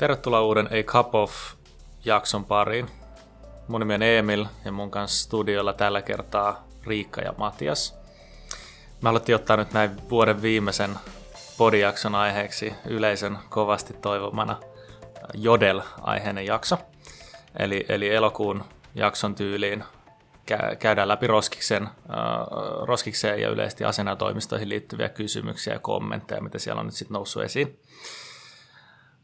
Tervetuloa uuden A Cup of jakson pariin. Mun nimi on Emil ja mun kanssa studiolla tällä kertaa Riikka ja Matias. Me haluttiin ottaa nyt näin vuoden viimeisen podijakson aiheeksi yleisön kovasti toivomana Jodel-aiheinen jakso. Eli, eli elokuun jakson tyyliin käydään läpi roskiksen, äh, roskikseen ja yleisesti asenatoimistoihin liittyviä kysymyksiä ja kommentteja, mitä siellä on nyt sitten noussut esiin.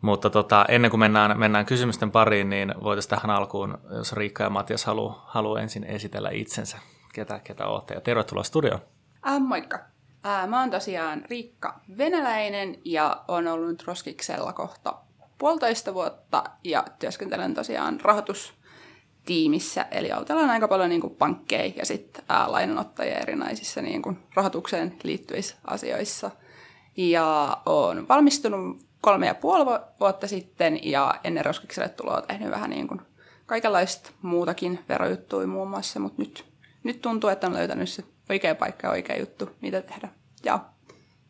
Mutta tota, ennen kuin mennään, mennään kysymysten pariin, niin voitaisiin tähän alkuun, jos Riikka ja Matias haluaa halu ensin esitellä itsensä, ketä, ketä olette. Ja tervetuloa studioon. Äh, moikka. Äh, mä oon tosiaan Riikka Venäläinen ja on ollut Roskiksella kohta puolitoista vuotta ja työskentelen tosiaan rahoitustiimissä, eli autellaan aika paljon niin pankkeja ja sitten lainanottajia erinäisissä niin kuin rahoitukseen liittyvissä asioissa. Ja on valmistunut kolme ja puoli vuotta sitten ja ennen Roskikselle tuloa tehnyt vähän niin kuin kaikenlaista muutakin verojuttuja muun muassa, mutta nyt, nyt tuntuu, että on löytänyt se oikea paikka ja oikea juttu, mitä tehdä. Ja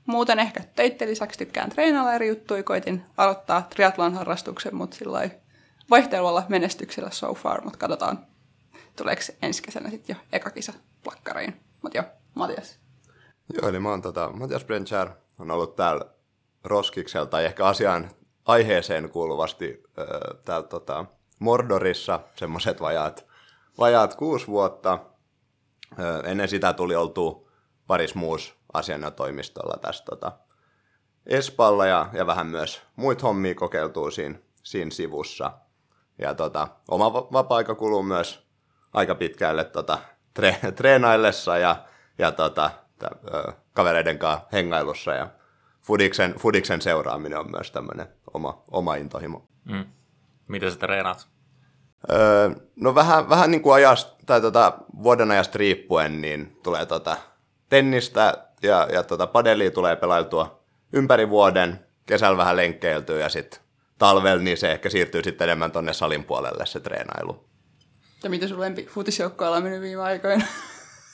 muuten ehkä töitten lisäksi tykkään treenailla eri juttuja, koitin aloittaa triathlon harrastuksen, mutta sillä vaihtelevalla menestyksellä so far, mutta katsotaan, tuleeko ensi kesänä sitten jo eka kisa plakkariin. Mutta joo, Matias. Joo, eli mä oon tota, Matias Brenchar, on ollut täällä Roskiksella tai ehkä asiaan aiheeseen kuuluvasti täällä tota, Mordorissa semmoiset vajaat, vajaat kuusi vuotta. Ennen sitä tuli oltu paris muus asianajotoimistolla tässä tota, Espalla ja, ja vähän myös muita hommia kokeiltuu siinä, siinä sivussa. Ja tota, oma vapaa-aika kuluu myös aika pitkälle tota, tre, treenaillessa ja, ja tota, tä, ö, kavereiden kanssa hengailussa ja Fudiksen, Fudiksen seuraaminen on myös tämmöinen oma, oma intohimo. Mm. Miten sä treenaat? Öö, no vähän, vähän niin kuin ajasta, tai tota, vuoden ajasta riippuen, niin tulee tota tennistä ja, ja tota padelia tulee pelailtua ympäri vuoden, kesällä vähän lenkkeiltyä ja sitten talvella niin se ehkä siirtyy sitten enemmän tonne salin puolelle se treenailu. Ja mitä sun lempi futisjoukkoilla on mennyt viime aikoina?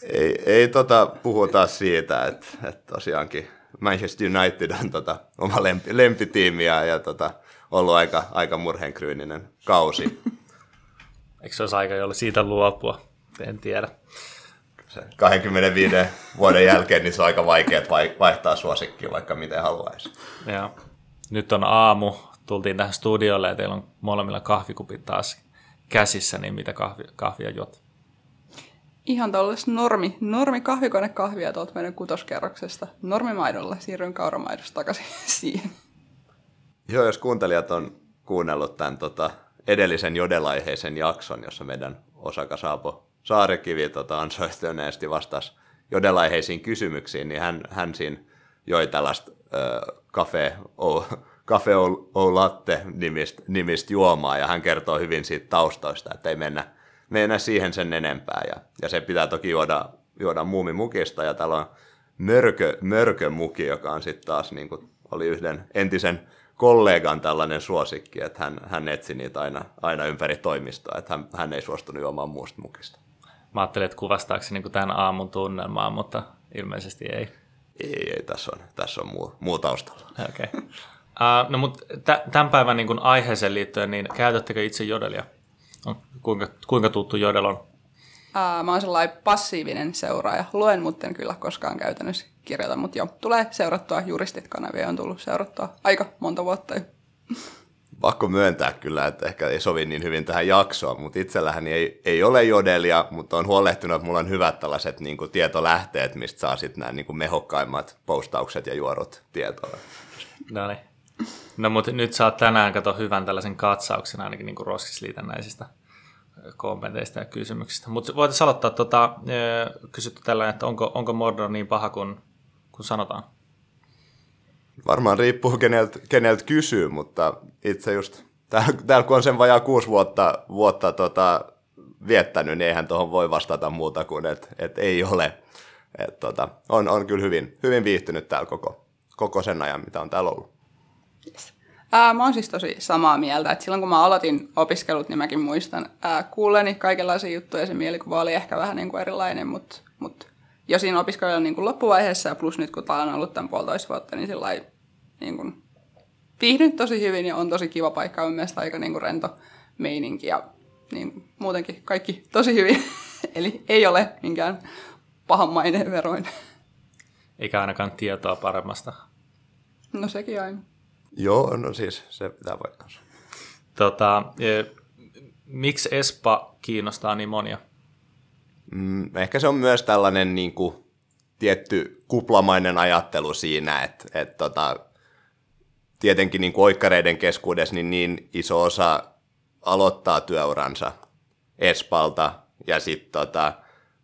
Ei, ei tota, puhuta siitä, että, että tosiaankin Manchester United on tota, oma lempi, lempitiimi ja, ja tota, ollut aika, aika murheenkryyninen kausi. Eikö se olisi aika jolle siitä luopua? En tiedä. Se 25 vuoden jälkeen niin se on aika vaikea vaihtaa suosikkia vaikka miten haluaisi. Joo. Nyt on aamu, tultiin tähän studiolle ja teillä on molemmilla kahvikupit taas käsissä, niin mitä kahvia, kahvia juot? Ihan tuollaista normi, normi kahvikone kahvia tuolta meidän kutoskerroksesta. Normimaidolla, siirryn kauramaidosta takaisin siihen. Joo, jos kuuntelijat on kuunnellut tämän tota, edellisen jodelaiheisen jakson, jossa meidän osaka Saapo Saarekivi tota, ansoistuneesti vastasi jodelaiheisiin kysymyksiin, niin hän, hän siinä joi tällaista äh, cafe, o, o, latte nimistä, nimistä juomaa, ja hän kertoo hyvin siitä taustoista, että ei mennä mennä siihen sen enempää. Ja, ja se pitää toki juoda, juoda muumimukista, ja täällä on mörkö, mörkömuki, joka on sitten taas niin kuin oli yhden entisen kollegan tällainen suosikki, että hän, hän etsi niitä aina, aina ympäri toimistoa, että hän, hän ei suostunut juomaan muusta mukista. Mä ajattelin, että kuvastaako se niin tämän aamun tunnelmaa, mutta ilmeisesti ei. Ei, ei tässä on, tässä on muu, muu taustalla. Okei. Okay. Uh, no mutta tämän päivän niin aiheeseen liittyen, niin käytättekö itse jodelia? No, kuinka, kuinka tuttu Jodel on? Ää, mä oon sellainen passiivinen seuraaja. Luen, mutta en kyllä koskaan käytännössä kirjoita, mutta joo, tulee seurattua juristit-kanavia, on tullut seurattua aika monta vuotta Pakko myöntää kyllä, että ehkä ei sovi niin hyvin tähän jaksoon, mutta itsellähän ei, ei ole jodelia, mutta on huolehtinut, että mulla on hyvät tällaiset niin kuin, tietolähteet, mistä saa sitten nämä niin kuin, mehokkaimmat postaukset ja juorut tietoa. No niin. No mutta nyt saat tänään kato hyvän tällaisen katsauksen ainakin niin roskisliitännäisistä kommenteista ja kysymyksistä. Mutta voitaisiin aloittaa tuota, kysytty tällainen, että onko, onko Mordor niin paha kuin, kuin sanotaan? Varmaan riippuu keneltä, kenelt kysyy, mutta itse just täällä, täällä kun on sen vajaa kuusi vuotta, vuotta tota, viettänyt, niin eihän tuohon voi vastata muuta kuin, että et ei ole. Et, tota, on, on kyllä hyvin, hyvin viihtynyt täällä koko, koko sen ajan, mitä on täällä ollut. Yes. Ää, mä oon siis tosi samaa mieltä, että silloin kun mä aloitin opiskelut, niin mäkin muistan ää, kuulleni kaikenlaisia juttuja, se mielikuva oli ehkä vähän niin kuin erilainen, mutta, mutta jo siinä opiskelujen niin kuin loppuvaiheessa ja plus nyt kun tää on ollut tämän puolitoista vuotta, niin sillä niin kuin viihdyn tosi hyvin ja on tosi kiva paikka. On mielestäni aika niin kuin rento meininki ja niin muutenkin kaikki tosi hyvin. Eli ei ole minkään pahan maineen veroin. Eikä ainakaan tietoa paremmasta. No sekin aina. Joo, no siis se pitää paikkansa. Tota, e, miksi Espa kiinnostaa niin monia? Mm, ehkä se on myös tällainen niin kuin, tietty kuplamainen ajattelu siinä, että, että tota, tietenkin niin kuin oikkareiden keskuudessa niin, niin iso osa aloittaa työuransa Espalta ja sitten tota,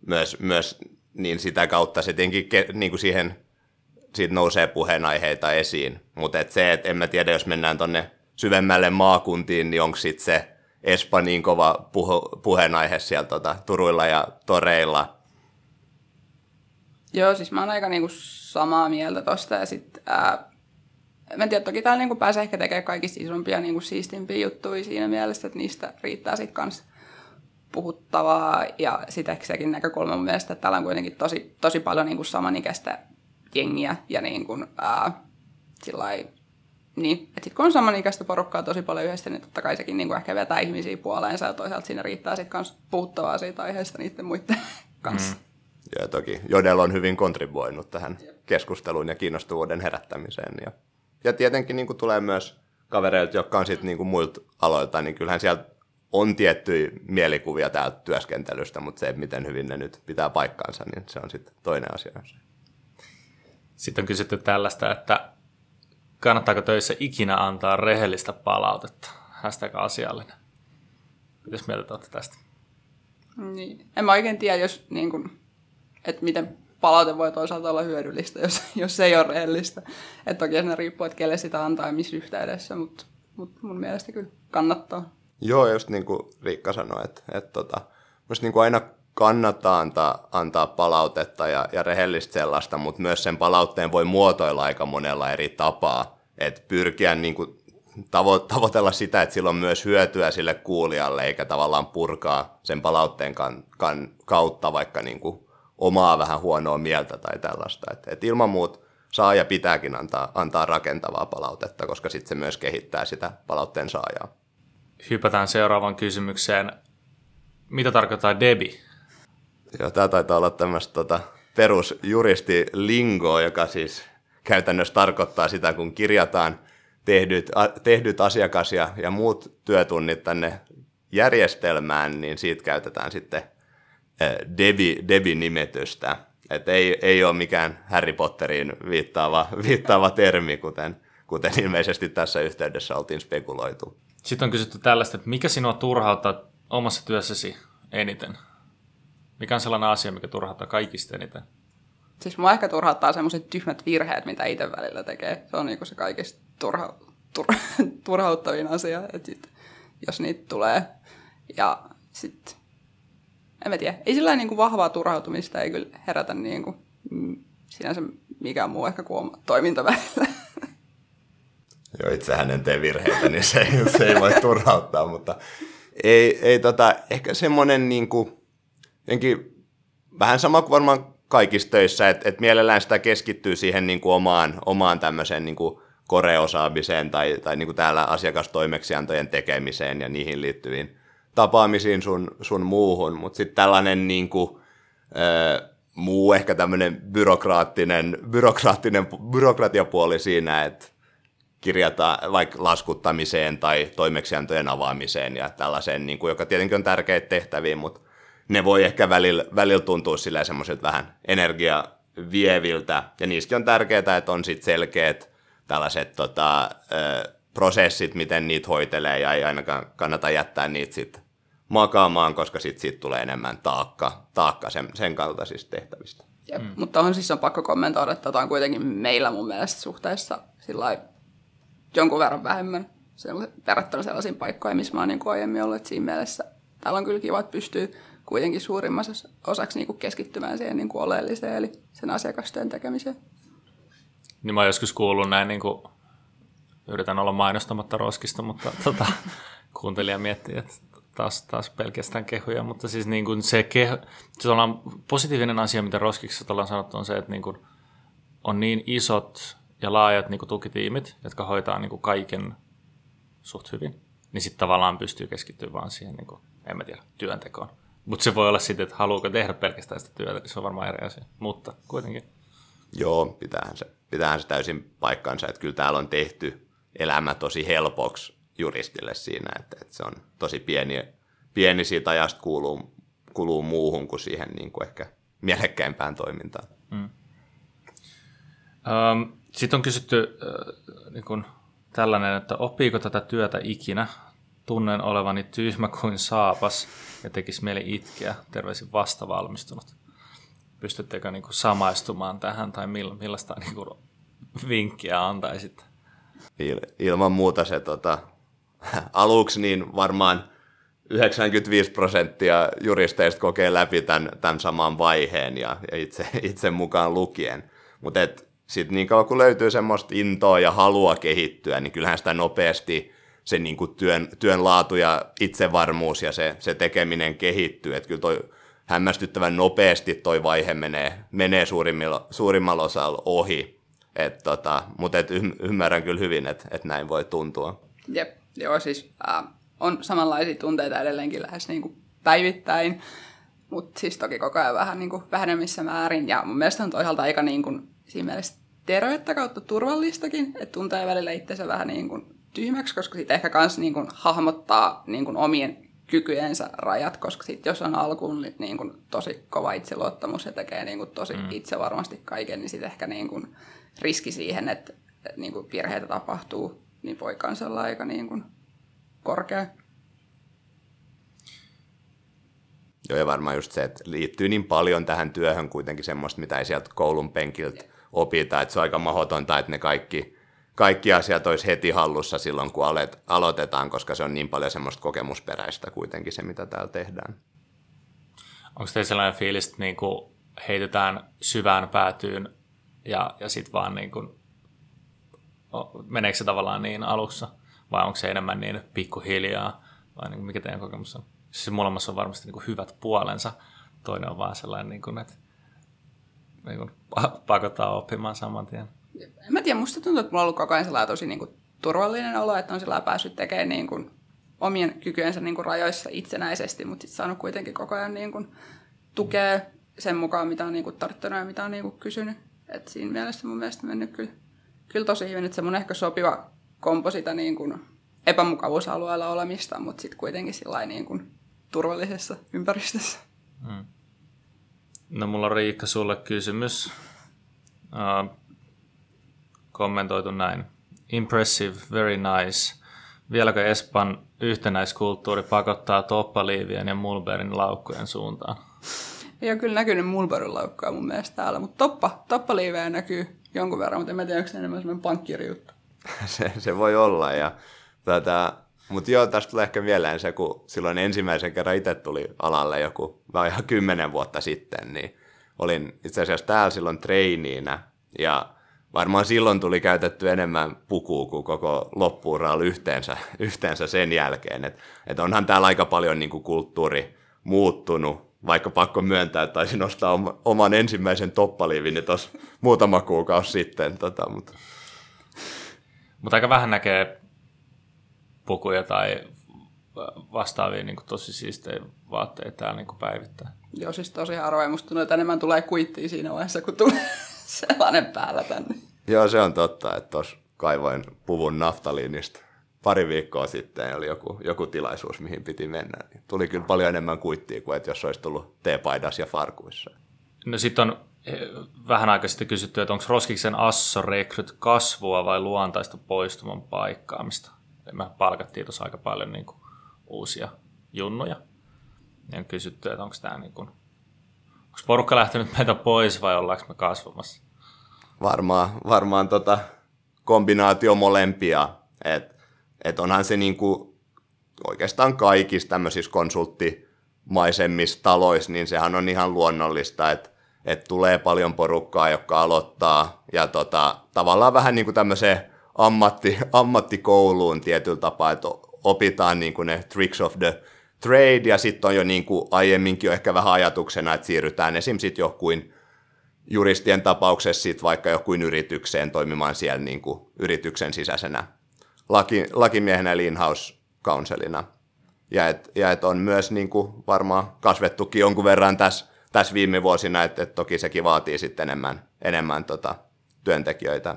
myös, myös niin sitä kautta se tietenkin ke, niin kuin siihen siitä nousee puheenaiheita esiin. Mutta et se, että en mä tiedä, jos mennään tonne syvemmälle maakuntiin, niin onko sitten se Espa niin kova puhu, puheenaihe siellä tota, Turuilla ja Toreilla. Joo, siis mä oon aika niinku samaa mieltä tosta ja sit ää, mä en tiedä, toki täällä niinku pääsee ehkä tekemään kaikista isompia niinku siistimpiä juttuja siinä mielessä, että niistä riittää sitten kans puhuttavaa ja sitä sekin näkökulma mun mielestä, että täällä on kuitenkin tosi, tosi paljon niinku samanikäistä jengiä ja niin kuin, ää, sillai, niin, että sitten kun on samanikäistä porukkaa tosi paljon yhdessä, niin totta kai sekin niin kuin ehkä vetää ihmisiä puoleensa ja toisaalta siinä riittää sitten kans puhuttavaa siitä aiheesta niiden muiden kanssa. Mm. Ja toki Jodel on hyvin kontribuoinut tähän keskusteluun ja kiinnostuvuuden herättämiseen. Ja, ja tietenkin niin kuin tulee myös kavereilta, jotka on sitten niin kuin muilta aloilta, niin kyllähän siellä on tiettyjä mielikuvia täältä työskentelystä, mutta se, miten hyvin ne nyt pitää paikkaansa, niin se on sitten toinen asia. Sitten on kysytty tällaista, että kannattaako töissä ikinä antaa rehellistä palautetta? Hashtag asiallinen. Mitäs mieltä olette tästä? Niin. En mä oikein tiedä, jos, niin kun, että miten palaute voi toisaalta olla hyödyllistä, jos, jos se ei ole rehellistä. Että toki se riippuu, että kelle sitä antaa ja missä yhteydessä, mutta, mutta mun mielestä kyllä kannattaa. Joo, just niin kuin Riikka sanoi, että, että tota, niin kuin aina kannattaa antaa, antaa palautetta ja, ja rehellistä sellaista, mutta myös sen palautteen voi muotoilla aika monella eri tapaa. Että pyrkiä niin kuin tavo- tavoitella sitä, että sillä on myös hyötyä sille kuulijalle, eikä tavallaan purkaa sen palautteen kan, kan, kautta vaikka niin kuin omaa vähän huonoa mieltä tai tällaista. Et, et ilman muut saa ja pitääkin antaa, antaa rakentavaa palautetta, koska sitten se myös kehittää sitä palautteen saajaa. Hypätään seuraavaan kysymykseen. Mitä tarkoittaa debi? Joo, tämä taitaa olla tämmöistä tota, perusjuristilingoa, joka siis käytännössä tarkoittaa sitä, kun kirjataan tehdyt, a, tehdyt asiakas- ja, ja muut työtunnit tänne järjestelmään, niin siitä käytetään sitten Debi, Debi-nimetystä. Et ei, ei ole mikään Harry Potteriin viittaava, viittaava termi, kuten, kuten ilmeisesti tässä yhteydessä oltiin spekuloitu. Sitten on kysytty tällaista, että mikä sinua turhauttaa omassa työssäsi eniten? Mikä on sellainen asia, mikä turhauttaa kaikista eniten? Siis mua ehkä turhauttaa semmoiset tyhmät virheet, mitä itse välillä tekee. Se on niinku se kaikista turha, tur, turhauttavin asia, että sit, jos niitä tulee. Ja sitten, en mä tiedä, ei sillä niinku vahvaa turhautumista ei kyllä herätä niinku, sinänsä mikään muu ehkä kuin oma toiminta välillä. Joo, itsehän en tee virheitä, niin se, se ei voi turhauttaa, mutta ei, ei tota, ehkä semmoinen niin kuin, jotenkin vähän sama kuin varmaan kaikissa töissä, että, että mielellään sitä keskittyy siihen niin kuin omaan, omaan tämmöiseen niin kuin koreosaamiseen tai, tai niin kuin täällä asiakastoimeksiantojen tekemiseen ja niihin liittyviin tapaamisiin sun, sun muuhun, mutta sitten tällainen niin kuin, ö, muu ehkä tämmöinen byrokraattinen, byrokraattinen byrokratiapuoli siinä, että kirjata vaikka laskuttamiseen tai toimeksiantojen avaamiseen ja tällaiseen, niin kuin, joka tietenkin on tärkeitä tehtäviä, mutta ne voi ehkä välillä, välillä tuntua sillä semmoisilta vähän energia vieviltä, ja niissäkin on tärkeää, että on sitten selkeät tällaiset tota, ö, prosessit, miten niitä hoitelee, ja ei ainakaan kannata jättää niitä sitten makaamaan, koska sitten siitä tulee enemmän taakka, taakka sen, sen kaltaisista tehtävistä. Jep, mm. Mutta on siis on pakko kommentoida, että tämä on kuitenkin meillä mun mielestä suhteessa sillä jonkun verran vähemmän verrattuna sellaisiin paikkoihin, missä mä oon niin aiemmin ollut. Että siinä mielessä täällä on kyllä kiva, että pystyy kuitenkin suurimmassa osaksi niin kuin keskittymään siihen niin kuin oleelliseen, eli sen asiakastyön tekemiseen. Niin mä joskus kuullut näin, niin kuin, yritän olla mainostamatta roskista, mutta tota, kuuntelija miettii, että taas, taas pelkästään kehuja, mutta siis niin kuin se, kehu, se on positiivinen asia, mitä roskiksi ollaan sanottu, on se, että niin kuin on niin isot ja laajat niin kuin tukitiimit, jotka hoitaa niin kuin kaiken suht hyvin, niin sitten tavallaan pystyy keskittymään vaan siihen, niin kuin, en mä tiedä, työntekoon. Mutta se voi olla sitten, että haluuko tehdä pelkästään sitä työtä, niin se on varmaan eri asia. Mutta kuitenkin. Joo, pitäähän se, pitäähän se täysin paikkansa, että kyllä täällä on tehty elämä tosi helpoksi juristille siinä, että, että se on tosi pieni, pieni siitä ajasta kuluu, kuluu muuhun kuin siihen niin kuin ehkä mielekkäimpään toimintaan. Mm. Sitten on kysytty äh, niin kuin tällainen, että oppiiko tätä työtä ikinä? Tunnen olevani tyhmä kuin saapas ja tekisi mieli itkeä. Terveisin vasta valmistunut. Pystyttekö niin kuin samaistumaan tähän tai millaista niin kuin vinkkiä antaisit? Il- ilman muuta se tota, aluksi niin varmaan 95 prosenttia juristeista kokee läpi tämän, tämän saman vaiheen ja, ja itse, itse mukaan lukien. Mutta sitten niin kauan kun löytyy semmoista intoa ja halua kehittyä, niin kyllähän sitä nopeasti se niin kuin työn, työn laatu ja itsevarmuus ja se, se tekeminen kehittyy. Että kyllä toi hämmästyttävän nopeasti toi vaihe menee, menee suurimmalla, suurimmalla osalla ohi. Et tota, mutta et ymmärrän kyllä hyvin, että et näin voi tuntua. Jep, joo siis äh, on samanlaisia tunteita edelleenkin lähes niin kuin päivittäin, mutta siis toki koko ajan vähän niin kuin määrin. Ja mun mielestä on toisaalta aika niin kuin, siinä mielessä tervettä kautta turvallistakin, että tuntee välillä itsensä vähän niin kuin tyhmäksi, koska sitten ehkä myös niin kuin hahmottaa niin kuin omien kykyjensä rajat, koska sitten jos on alkuun niin kuin tosi kova itseluottamus ja tekee niin kuin tosi mm. itse varmasti kaiken, niin sitten ehkä niin kuin riski siihen, että niin kuin virheitä tapahtuu, niin voi kanssa olla aika niin kuin korkea. Joo, ja varmaan just se, että liittyy niin paljon tähän työhön kuitenkin semmoista, mitä ei sieltä koulun penkiltä opita, että se on aika mahdotonta, että ne kaikki, kaikki asiat olisi heti hallussa silloin, kun alet, aloitetaan, koska se on niin paljon semmoista kokemusperäistä kuitenkin se, mitä täällä tehdään. Onko teillä sellainen fiilis, että niin kuin heitetään syvään päätyyn ja, ja sitten vaan niin kuin, meneekö se tavallaan niin alussa? vai onko se enemmän niin pikkuhiljaa, vai niin mikä teidän kokemus on? Siis molemmassa on varmasti niin kuin hyvät puolensa, toinen on vaan sellainen, niin kuin, että niin kuin pakottaa oppimaan saman tien. En mä tiedä, musta tuntuu, että mulla on ollut koko ajan sellainen tosi niin kuin, turvallinen olo, että on sellainen päässyt tekemään niin kuin, omien kykyjensä niin kuin, rajoissa itsenäisesti, mutta sitten saanut kuitenkin koko ajan niin kuin, tukea sen mukaan, mitä on niin kuin, tarttunut ja mitä on niin kuin, kysynyt. Et siinä mielessä mun mielestä mennyt kyllä, kyllä tosi hyvin, että se mun ehkä sopiva kompo sitä niin kuin epämukavuusalueella olemista, mutta sitten kuitenkin sillä niin kuin turvallisessa ympäristössä. Hmm. No mulla on Riikka sulle kysymys. Uh, kommentoitu näin. Impressive, very nice. Vieläkö Espan yhtenäiskulttuuri pakottaa toppaliivien ja mulberin laukkujen suuntaan? Ei ole kyllä näkynyt mulberin laukkaa mun mielestä täällä, mutta toppa, toppaliivejä näkyy jonkun verran, mutta en mä tiedä, onko se enemmän semmoinen pankkirjuttu. se, se voi olla. Ja, tota, mutta joo, tästä tulee ehkä mieleen se, kun silloin ensimmäisen kerran itse tuli alalle joku ihan kymmenen vuotta sitten, niin olin itse asiassa täällä silloin treiniinä ja varmaan silloin tuli käytetty enemmän pukua kuin koko loppuuralla yhteensä, yhteensä sen jälkeen. Et, et onhan täällä aika paljon niin kuin kulttuuri muuttunut, vaikka pakko myöntää, että taisin ostaa oman ensimmäisen toppaliivin tuossa muutama kuukausi sitten. Tota, mutta mutta aika vähän näkee pukuja tai vastaavia niin kuin tosi siistejä vaatteita täällä niin kuin päivittäin. Joo, siis tosi harvoin. Musta tuntuu, että enemmän tulee kuittia siinä vaiheessa, kun tulee sellainen päällä tänne. Joo, se on totta, että tuossa kaivoin puvun naftaliinista pari viikkoa sitten oli joku, joku tilaisuus, mihin piti mennä. Niin tuli kyllä paljon enemmän kuittia kuin että jos olisi tullut teepaidas ja farkuissa. No sitten on vähän aikaa sitten kysytty, että onko Roskiksen Asso rekryt kasvua vai luontaista poistuman paikkaamista. Me palkattiin tuossa aika paljon niin kuin, uusia junnuja. Ja on kysytty, että onko tämä niin kuin, onko porukka lähtenyt meitä pois vai ollaanko me kasvamassa? Varmaan, varmaan tota kombinaatio molempia. Että et onhan se niin kuin, oikeastaan kaikissa tämmöisissä konsulttimaisemmissa taloissa, niin sehän on ihan luonnollista, että että tulee paljon porukkaa, joka aloittaa, ja tota, tavallaan vähän niin kuin tämmöiseen ammatti, ammattikouluun tietyllä tapaa, että opitaan niin kuin ne tricks of the trade, ja sitten on jo niin kuin aiemminkin jo ehkä vähän ajatuksena, että siirrytään esim. sitten johonkin juristien tapauksessa sit vaikka jokuin yritykseen toimimaan siellä niin kuin yrityksen sisäisenä laki, lakimiehenä eli in-house counselina. Ja että ja et on myös niin kuin varmaan kasvettukin jonkun verran tässä, tässä viime vuosina, että et toki sekin vaatii sitten enemmän, enemmän tota, työntekijöitä.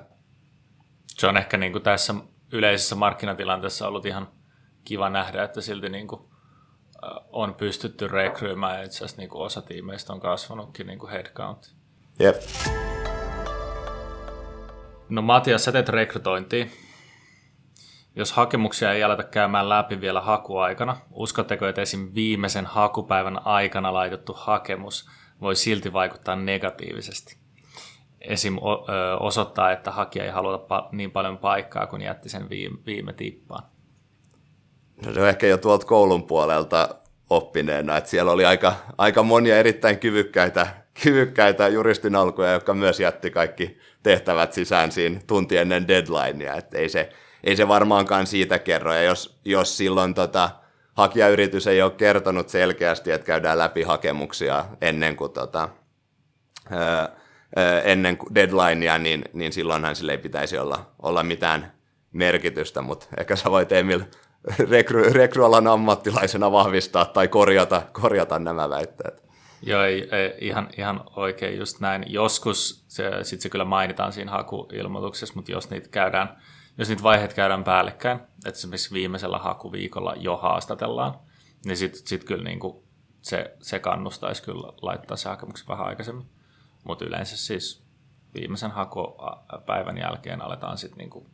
Se on ehkä niin kuin tässä yleisessä markkinatilanteessa ollut ihan kiva nähdä, että silti niin kuin on pystytty rekryymään ja itse asiassa niin kuin osa tiimeistä on kasvanutkin niin kuin headcount. Jep. No Matias, sä teet rekrytointia. Jos hakemuksia ei aleta käymään läpi vielä hakuaikana, uskotteko, että esim. viimeisen hakupäivän aikana laitettu hakemus voi silti vaikuttaa negatiivisesti? Esim. osoittaa, että hakija ei halua niin paljon paikkaa, kun jätti sen viime, viime tippaan. No se on ehkä jo tuolta koulun puolelta oppineena, että siellä oli aika, aika monia erittäin kyvykkäitä, kyvykkäitä juristin alkuja, jotka myös jätti kaikki tehtävät sisään siinä tunti ennen deadlinea, että ei se, ei se varmaankaan siitä kerro, ja jos, jos silloin tota, hakijayritys ei ole kertonut selkeästi, että käydään läpi hakemuksia ennen kuin, tota, öö, ennen deadlinea, niin, niin silloinhan sille ei pitäisi olla, olla mitään merkitystä, mutta ehkä sä voit Emil rekry, rekryalan ammattilaisena vahvistaa tai korjata, korjata nämä väitteet. Joo, ei, ei, ihan, ihan oikein just näin. Joskus se, sit se kyllä mainitaan siinä hakuilmoituksessa, mutta jos niitä käydään, jos niitä vaiheet käydään päällekkäin, että esimerkiksi viimeisellä hakuviikolla jo haastatellaan, niin sitten sit kyllä niinku se, se kannustaisi kyllä laittaa se hakemuksen vähän aikaisemmin. Mutta yleensä siis viimeisen hakupäivän jälkeen aletaan sitten niinku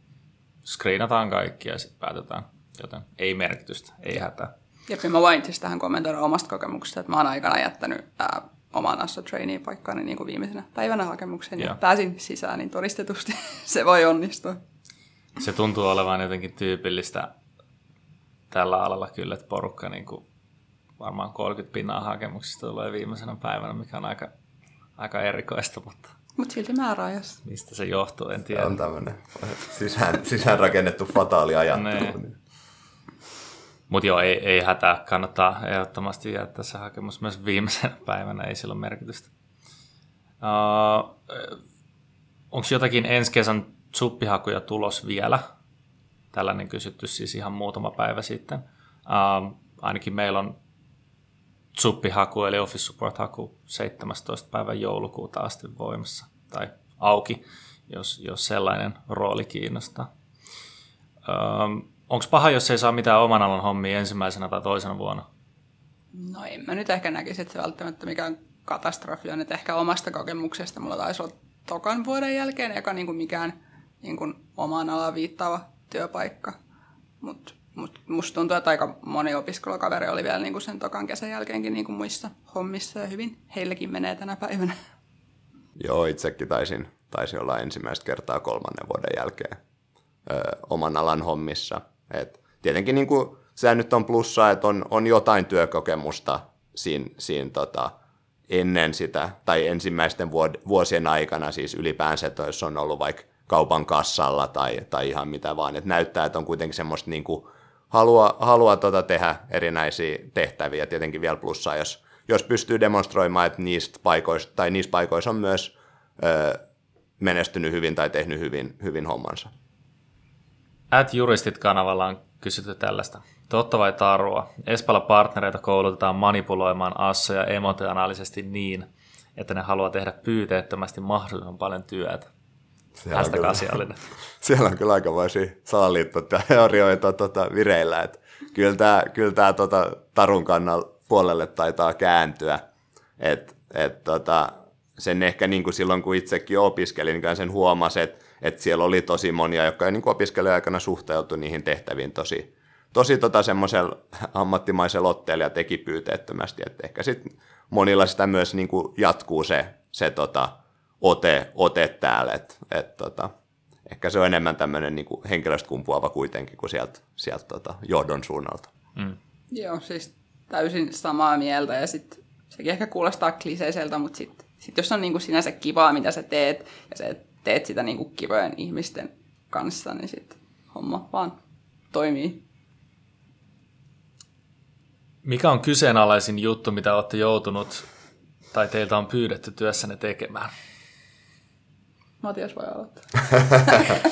screenataan kaikki ja sitten päätetään, joten ei merkitystä, ei hätää. Jep, mä vain siis tähän kommentoida omasta kokemuksesta, että mä oon aikana jättänyt ää, oman Assa trainee paikkaani niin kuin viimeisenä päivänä hakemuksen ja, pääsin sisään, niin todistetusti se voi onnistua. Se tuntuu olevan jotenkin tyypillistä tällä alalla kyllä, että porukka niin kuin varmaan 30 pinnaa hakemuksista tulee viimeisenä päivänä, mikä on aika, aika erikoista, mutta mutta silti määräajassa. Mistä se johtuu, en tiedä. Se on tämmöinen sisään, sisään rakennettu fataali ajattelu. Mutta joo, ei, ei hätää. Kannattaa ehdottomasti jättää se hakemus myös viimeisenä päivänä. Ei sillä ole merkitystä. Uh, Onko jotakin ensi kesän suppihakuja tulos vielä? Tällainen kysytty siis ihan muutama päivä sitten. Uh, ainakin meillä on suppihaku eli Office Support-haku 17. päivän joulukuuta asti voimassa tai auki, jos, jos sellainen rooli kiinnostaa. Um, Onko paha, jos ei saa mitään oman alan hommia ensimmäisenä tai toisena vuonna? No en mä nyt ehkä näkisi, että se välttämättä mikään katastrofi on. Että ehkä omasta kokemuksesta mulla taisi olla tokan vuoden jälkeen eka niin kuin mikään niin kuin omaan alaan viittaava työpaikka. Mutta mut musta tuntuu, että aika moni opiskelukaveri oli vielä niin kuin sen tokan kesän jälkeenkin niin kuin muissa hommissa ja hyvin heillekin menee tänä päivänä. Joo, itsekin taisin, taisi olla ensimmäistä kertaa kolmannen vuoden jälkeen ö, oman alan hommissa – et tietenkin niin kuin, se nyt on plussa, että on, on jotain työkokemusta siinä, siinä tota, ennen sitä, tai ensimmäisten vuosien aikana siis ylipäänsä, että jos on ollut vaikka kaupan kassalla tai, tai ihan mitä vaan, että näyttää, että on kuitenkin semmoista niin kuin, halua, halua tota tehdä erinäisiä tehtäviä, tietenkin vielä plussaa, jos, jos pystyy demonstroimaan, että niistä paikoista, tai niissä paikoissa on myös ö, menestynyt hyvin tai tehnyt hyvin, hyvin hommansa. At Juristit-kanavalla on kysytty tällaista. Totta vai tarua? Espalla partnereita koulutetaan manipuloimaan assoja emotionaalisesti niin, että ne haluaa tehdä pyyteettömästi mahdollisimman paljon työtä. Siellä on, kyllä, siellä on kyllä aikamoisia salaliittoteorioita tota, vireillä. Että kyllä tämä, kyllä tämä tota, tarun kannalla puolelle taitaa kääntyä. Et, et, tota, sen ehkä niin kuin silloin, kun itsekin opiskelin, niin sen huomasi, että että siellä oli tosi monia, jotka niin opiskelijaikana suhteutui niihin tehtäviin tosi, tosi tota semmoisella ammattimaisella otteella ja teki pyyteettömästi, että ehkä sitten monilla sitä myös niin kuin jatkuu se, se tota, ote, ote täällä, että et, tota, ehkä se on enemmän tämmöinen niin kuin henkilöstä kumpuava kuitenkin kuin sieltä, sieltä tota, johdon suunnalta. Mm. Joo, siis täysin samaa mieltä ja sitten sekin ehkä kuulostaa kliseiseltä, mutta sitten sit jos on niin kuin sinänsä kivaa, mitä sä teet ja se, teet sitä niin kuin kivojen ihmisten kanssa, niin sitten homma vaan toimii. Mikä on kyseenalaisin juttu, mitä olette joutunut tai teiltä on pyydetty työssänne tekemään? Matias voi aloittaa.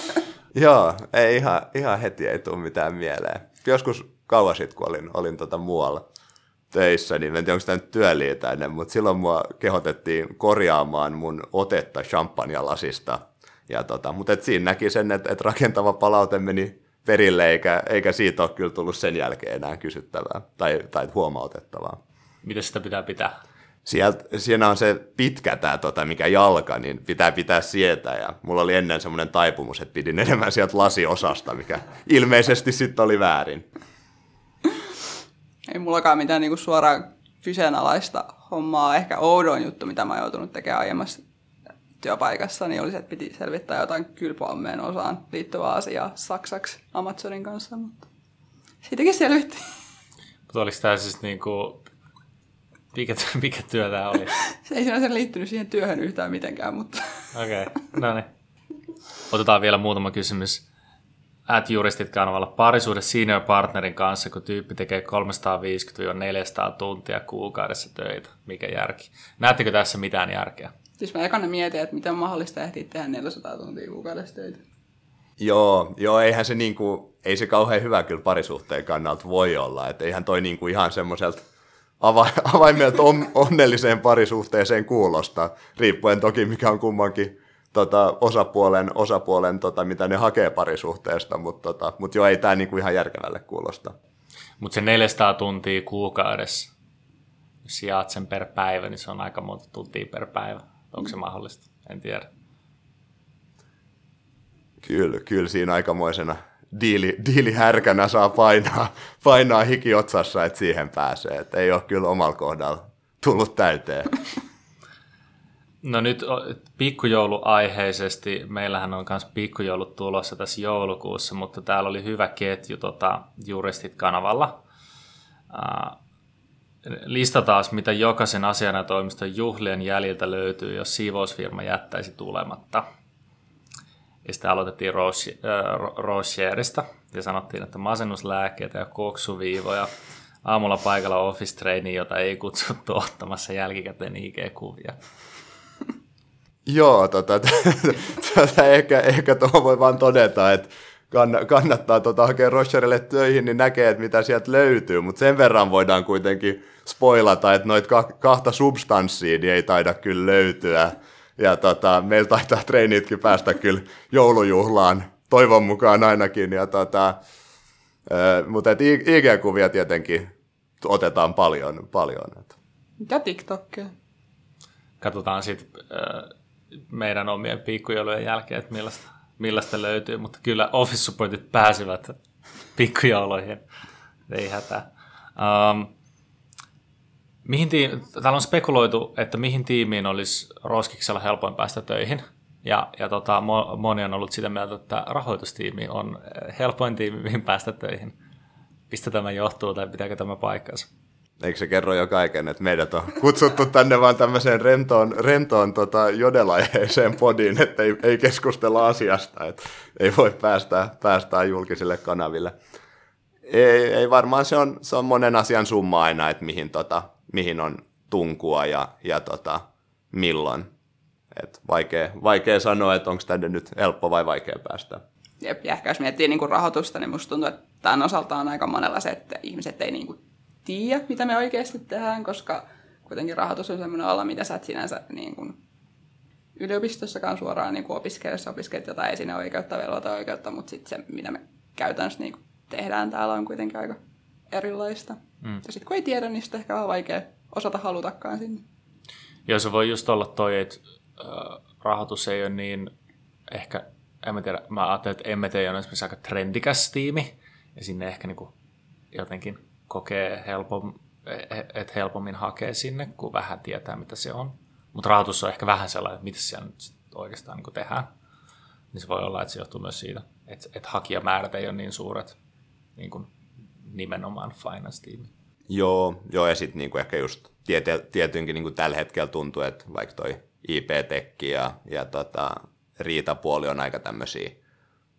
Joo, ei ihan, ihan heti ei tule mitään mieleen. Joskus kauan sitten, kun olin, olin tota muualla töissä, niin en tiedä, onko tämä nyt työliitäinen, mutta silloin mua kehotettiin korjaamaan mun otetta champagnelasista. Ja tota, mutta et siinä näki sen, että et rakentava palaute meni perille, eikä, eikä siitä ole kyllä tullut sen jälkeen enää kysyttävää tai, tai huomautettavaa. Miten sitä pitää pitää? Sielt, siinä on se pitkä tämä, tota, mikä jalka, niin pitää pitää sietää. Ja mulla oli ennen semmoinen taipumus, että pidin enemmän sieltä lasiosasta, mikä ilmeisesti sitten oli väärin. Ei mullakaan mitään niinku suoraan kyseenalaista hommaa. Ehkä oudoin juttu, mitä mä oon joutunut tekemään aiemmassa työpaikassa, niin oli se, että piti selvittää jotain kylpyammeen osaan liittyvää asiaa saksaksi Amazonin kanssa, mutta siitäkin selvittiin. Mutta oliko tämä siis niinku, mikä, mikä työ tämä oli? Se ei sinänsä liittynyt siihen työhön yhtään mitenkään, mutta... Okei, okay. no niin. Otetaan vielä muutama kysymys. At Juristit kanavalla parisuhde senior partnerin kanssa, kun tyyppi tekee 350-400 tuntia kuukaudessa töitä. Mikä järki? Näettekö tässä mitään järkeä? Siis mä ekana mietin, että miten on mahdollista ehtiä tehdä 400 tuntia kuukaudessa töitä. Joo, joo, eihän se niinku, ei se kauhean hyvä kyllä parisuhteen kannalta voi olla, että eihän toi niinku ihan semmoiselta ava- avaimelta on, onnelliseen parisuhteeseen kuulosta, riippuen toki mikä on kummankin tota, osapuolen, osapuolen tota, mitä ne hakee parisuhteesta, mutta tota, mut joo, ei tämä niinku ihan järkevälle kuulosta. Mutta se 400 tuntia kuukaudessa, jos sijaat sen per päivä, niin se on aika monta tuntia per päivä. Onko se mahdollista? En tiedä. Kyllä, kyllä siinä aikamoisena diili, diilihärkänä saa painaa, painaa hikiotsassa, että siihen pääsee. Et ei ole kyllä omalla kohdalla tullut täyteen. No nyt pikkujouluaiheisesti, meillähän on myös pikkujoulut tulossa tässä joulukuussa, mutta täällä oli hyvä ketju tota, Juristit-kanavalla. Uh, lista taas, mitä jokaisen asianajotoimiston juhlien jäljiltä löytyy, jos siivousfirma jättäisi tulematta. Ja sitten aloitettiin Rocherista ja sanottiin, että masennuslääkkeitä ja koksuviivoja. Aamulla paikalla office traini, jota ei kutsuttu ottamassa jälkikäteen IG-kuvia. Joo, tota, tota, ehkä, ehkä tuohon voi vaan todeta, että kannattaa tota, hakea Rocherille töihin, niin näkee, että mitä sieltä löytyy, mutta sen verran voidaan kuitenkin spoilata, että noita kahta substanssia niin ei taida kyllä löytyä. Ja tota, meillä taitaa treenitkin päästä kyllä joulujuhlaan, toivon mukaan ainakin. Ja tota, äh, mutta et IG-kuvia tietenkin otetaan paljon. paljon. Mitä TikTokia? Katsotaan sitten äh, meidän omien pikkujoulujen jälkeen, että millaista, millaista löytyy, mutta kyllä Office Supportit pääsivät pikkujouluihin. Ei hätää. Um, mihin tiim- täällä on spekuloitu, että mihin tiimiin olisi Roskiksella helpoin päästä töihin. Ja, ja tota, moni on ollut sitä mieltä, että rahoitustiimi on helpoin tiimi, mihin päästä töihin. Mistä tämä johtuu tai pitääkö tämä paikkansa? Eikö se kerro jo kaiken, että meidät on kutsuttu tänne vaan tämmöiseen rentoon, rentoon tota, jodelaiheeseen podiin, että ei, ei keskustella asiasta, että ei voi päästä, päästä julkisille kanaville. Ei, ei varmaan se on, se on monen asian summa aina, että mihin, tota, mihin on tunkua ja, ja tota, milloin. Et vaikea, vaikea sanoa, että onko tänne nyt helppo vai vaikea päästä. Jep, ja ehkä jos miettii niin rahoitusta, niin musta tuntuu, että tämän osalta on aika monella se, että ihmiset ei niin kuin tiedä, mitä me oikeasti tehdään, koska kuitenkin rahoitus on sellainen ala, mitä sä et sinänsä niin kuin yliopistossakaan suoraan niin kuin opiskelijassa opiskelet jotain esine oikeutta, velvoita oikeutta, mutta sitten se, mitä me käytännössä niin kuin tehdään täällä, on kuitenkin aika erilaista. Mm. Ja sitten kun ei tiedä, niin sitten ehkä on vaikea osata halutakaan sinne. Joo, se voi just olla toi, että rahoitus ei ole niin ehkä, en mä tiedä, mä ajattelen, että emme tee on esimerkiksi aika trendikäs tiimi, ja sinne ehkä niin kuin jotenkin kokee helpom, että helpommin hakee sinne, kun vähän tietää, mitä se on. Mutta rahoitus on ehkä vähän sellainen, että mitä siellä nyt oikeastaan niin tehdään. Niin se voi olla, että se johtuu myös siitä, että, että hakijamäärät ei ole niin suuret niin kuin nimenomaan finance-tiimi. Joo, joo ja sitten niinku ehkä just tiety, tietynkin niinku tällä hetkellä tuntuu, että vaikka toi IP-tekki ja, ja tota, riitapuoli on aika tämmöisiä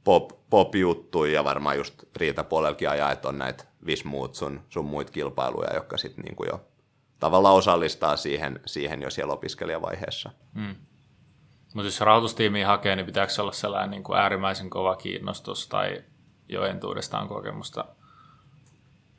pop, pop-juttuja ja varmaan just riitapuolellakin ajaa, että on näitä Vismuut sun, sun muita kilpailuja, jotka sitten niinku jo tavallaan osallistaa siihen, siihen jo siellä opiskelijavaiheessa. Mm. Mutta jos rahoitustiimi hakee, niin pitääkö olla sellainen niin kuin äärimmäisen kova kiinnostus tai jo entuudestaan kokemusta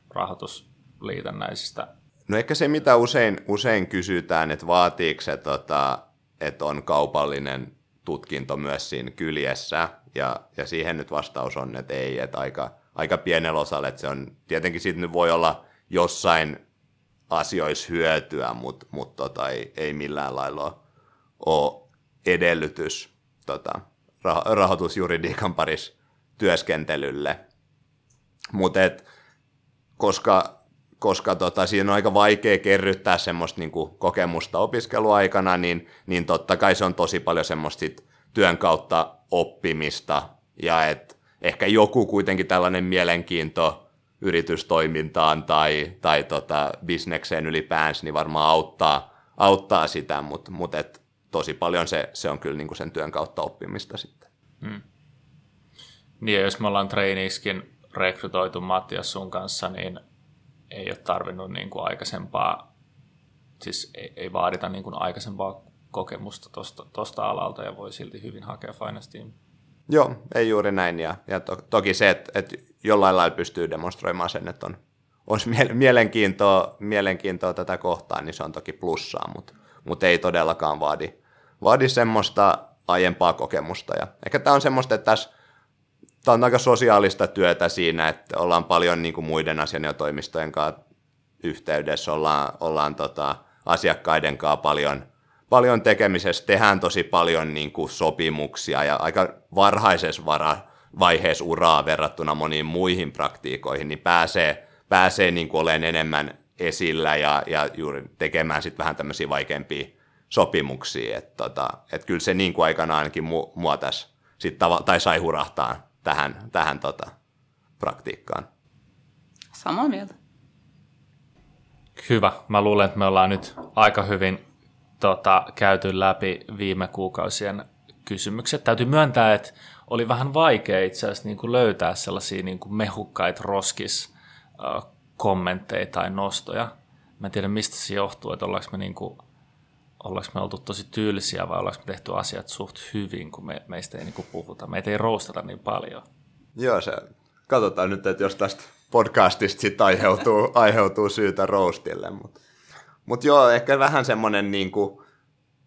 rahoitusliitännäisistä? No ehkä se, mitä usein, usein kysytään, että vaatiiko se, tota, että on kaupallinen tutkinto myös siinä kyljessä, ja, ja siihen nyt vastaus on, että ei, että aika, aika pienellä osalla, että se on, tietenkin siitä nyt voi olla jossain asioissa hyötyä, mutta mut tota, ei, ei millään lailla ole edellytys tota, rahoitusjuridiikan parissa työskentelylle. Mutta koska, koska tota, siinä on aika vaikea kerryttää semmoista niin kuin, kokemusta opiskeluaikana, niin, niin totta kai se on tosi paljon semmoista sit, työn kautta oppimista, ja et ehkä joku kuitenkin tällainen mielenkiinto yritystoimintaan tai, tai tota, bisnekseen ylipäänsä, niin varmaan auttaa, auttaa sitä, mutta mut et tosi paljon se, se on kyllä niin kuin sen työn kautta oppimista sitten. Hmm. Niin, jos me ollaan traineeskin rekrytoitu Mattias sun kanssa, niin ei ole tarvinnut niin kuin aikaisempaa, siis ei, ei vaadita niin kuin aikaisempaa kokemusta tuosta alalta ja voi silti hyvin hakea Finance Team. Joo, ei juuri näin. Ja, ja to, toki se, että, että jollain lailla pystyy demonstroimaan sen, että on, olisi mielenkiintoa, mielenkiintoa tätä kohtaan, niin se on toki plussaa, mutta, mutta ei todellakaan vaadi, vaadi semmoista aiempaa kokemusta. Ja ehkä tämä on semmoista, että tässä tämä on aika sosiaalista työtä siinä, että ollaan paljon niin kuin muiden asianajotoimistojen kanssa yhteydessä, ollaan, ollaan tota, asiakkaiden kanssa paljon, paljon tekemisessä, tehdään tosi paljon niin kuin sopimuksia ja aika varhaisessa vara, vaiheessa uraa verrattuna moniin muihin praktiikoihin, niin pääsee, pääsee niin kuin olemaan enemmän esillä ja, ja juuri tekemään sitten vähän tämmöisiä vaikeampia sopimuksia. Että tota, et kyllä se niin kuin aikana ainakin mu, mua tässä sit tava, tai sai hurahtaa tähän, tähän tota, praktiikkaan. Samaa mieltä. Hyvä. Mä luulen, että me ollaan nyt aika hyvin tota, käyty läpi viime kuukausien kysymykset. Täytyy myöntää, että oli vähän vaikea itse asiassa niin kuin löytää sellaisia niin kuin mehukkaita roskis kommentteja tai nostoja. Mä en tiedä, mistä se johtuu, että ollaanko me, niin kuin, ollaanko me oltu tosi tyylisiä vai ollaanko me tehty asiat suht hyvin, kun me, meistä ei niin kuin puhuta. Meitä ei roustata niin paljon. Joo, se, katsotaan nyt, että jos tästä podcastista sitten aiheutuu, aiheutuu syytä roastille. Mutta mut joo, ehkä vähän semmoinen niin kuin,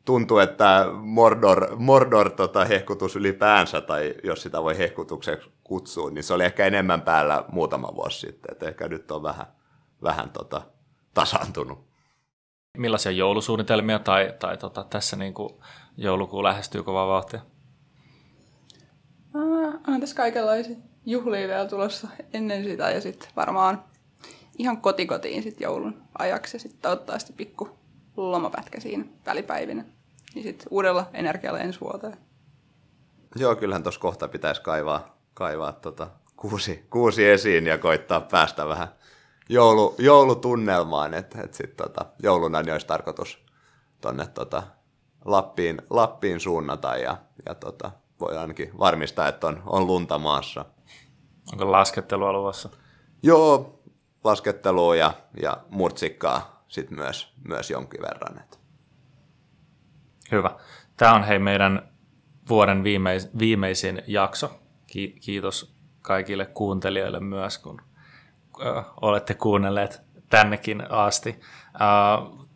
tuntuu, että Mordor, Mordor tota, hehkutus ylipäänsä, tai jos sitä voi hehkutukseksi kutsua, niin se oli ehkä enemmän päällä muutama vuosi sitten. Et ehkä nyt on vähän, vähän tota, tasaantunut. Millaisia joulusuunnitelmia tai, tai tota, tässä niin kuin joulukuu lähestyy kovaa vauhtia? on tässä kaikenlaisia juhlia vielä tulossa ennen sitä ja sitten varmaan ihan kotikotiin sitten joulun ajaksi ja sitten ottaa sitten pikku lomapätkä siinä välipäivinä. Niin sitten uudella energialla ensi vuoteen. Joo, kyllähän tuossa kohta pitäisi kaivaa, kaivaa tota kuusi, kuusi esiin ja koittaa päästä vähän joulu, joulutunnelmaan, että et sitten tota, jouluna niin olisi tarkoitus tuonne tota, Lappiin, Lappiin suunnata ja, ja tota, voi ainakin varmistaa, että on, on lunta maassa. Onko laskettelua luvassa? Joo, laskettelua ja, ja murtsikkaa sitten myös, myös jonkin verran. Hyvä. Tämä on hei meidän vuoden viimeis, viimeisin jakso. Ki- kiitos kaikille kuuntelijoille myös, kun ö, olette kuunnelleet tännekin asti. Ö,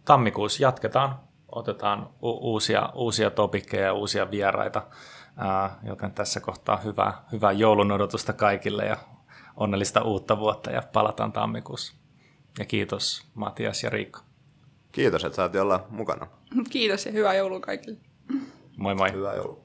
tammikuussa jatketaan, otetaan u- uusia, uusia topikkeja ja uusia vieraita, ö, joten tässä kohtaa hyvää, hyvää joulun odotusta kaikille ja onnellista uutta vuotta ja palataan tammikuussa. Ja kiitos Matias ja Riikka. Kiitos, että saatiin olla mukana. Kiitos ja hyvää joulua kaikille. Moi moi. Hyvää joulua.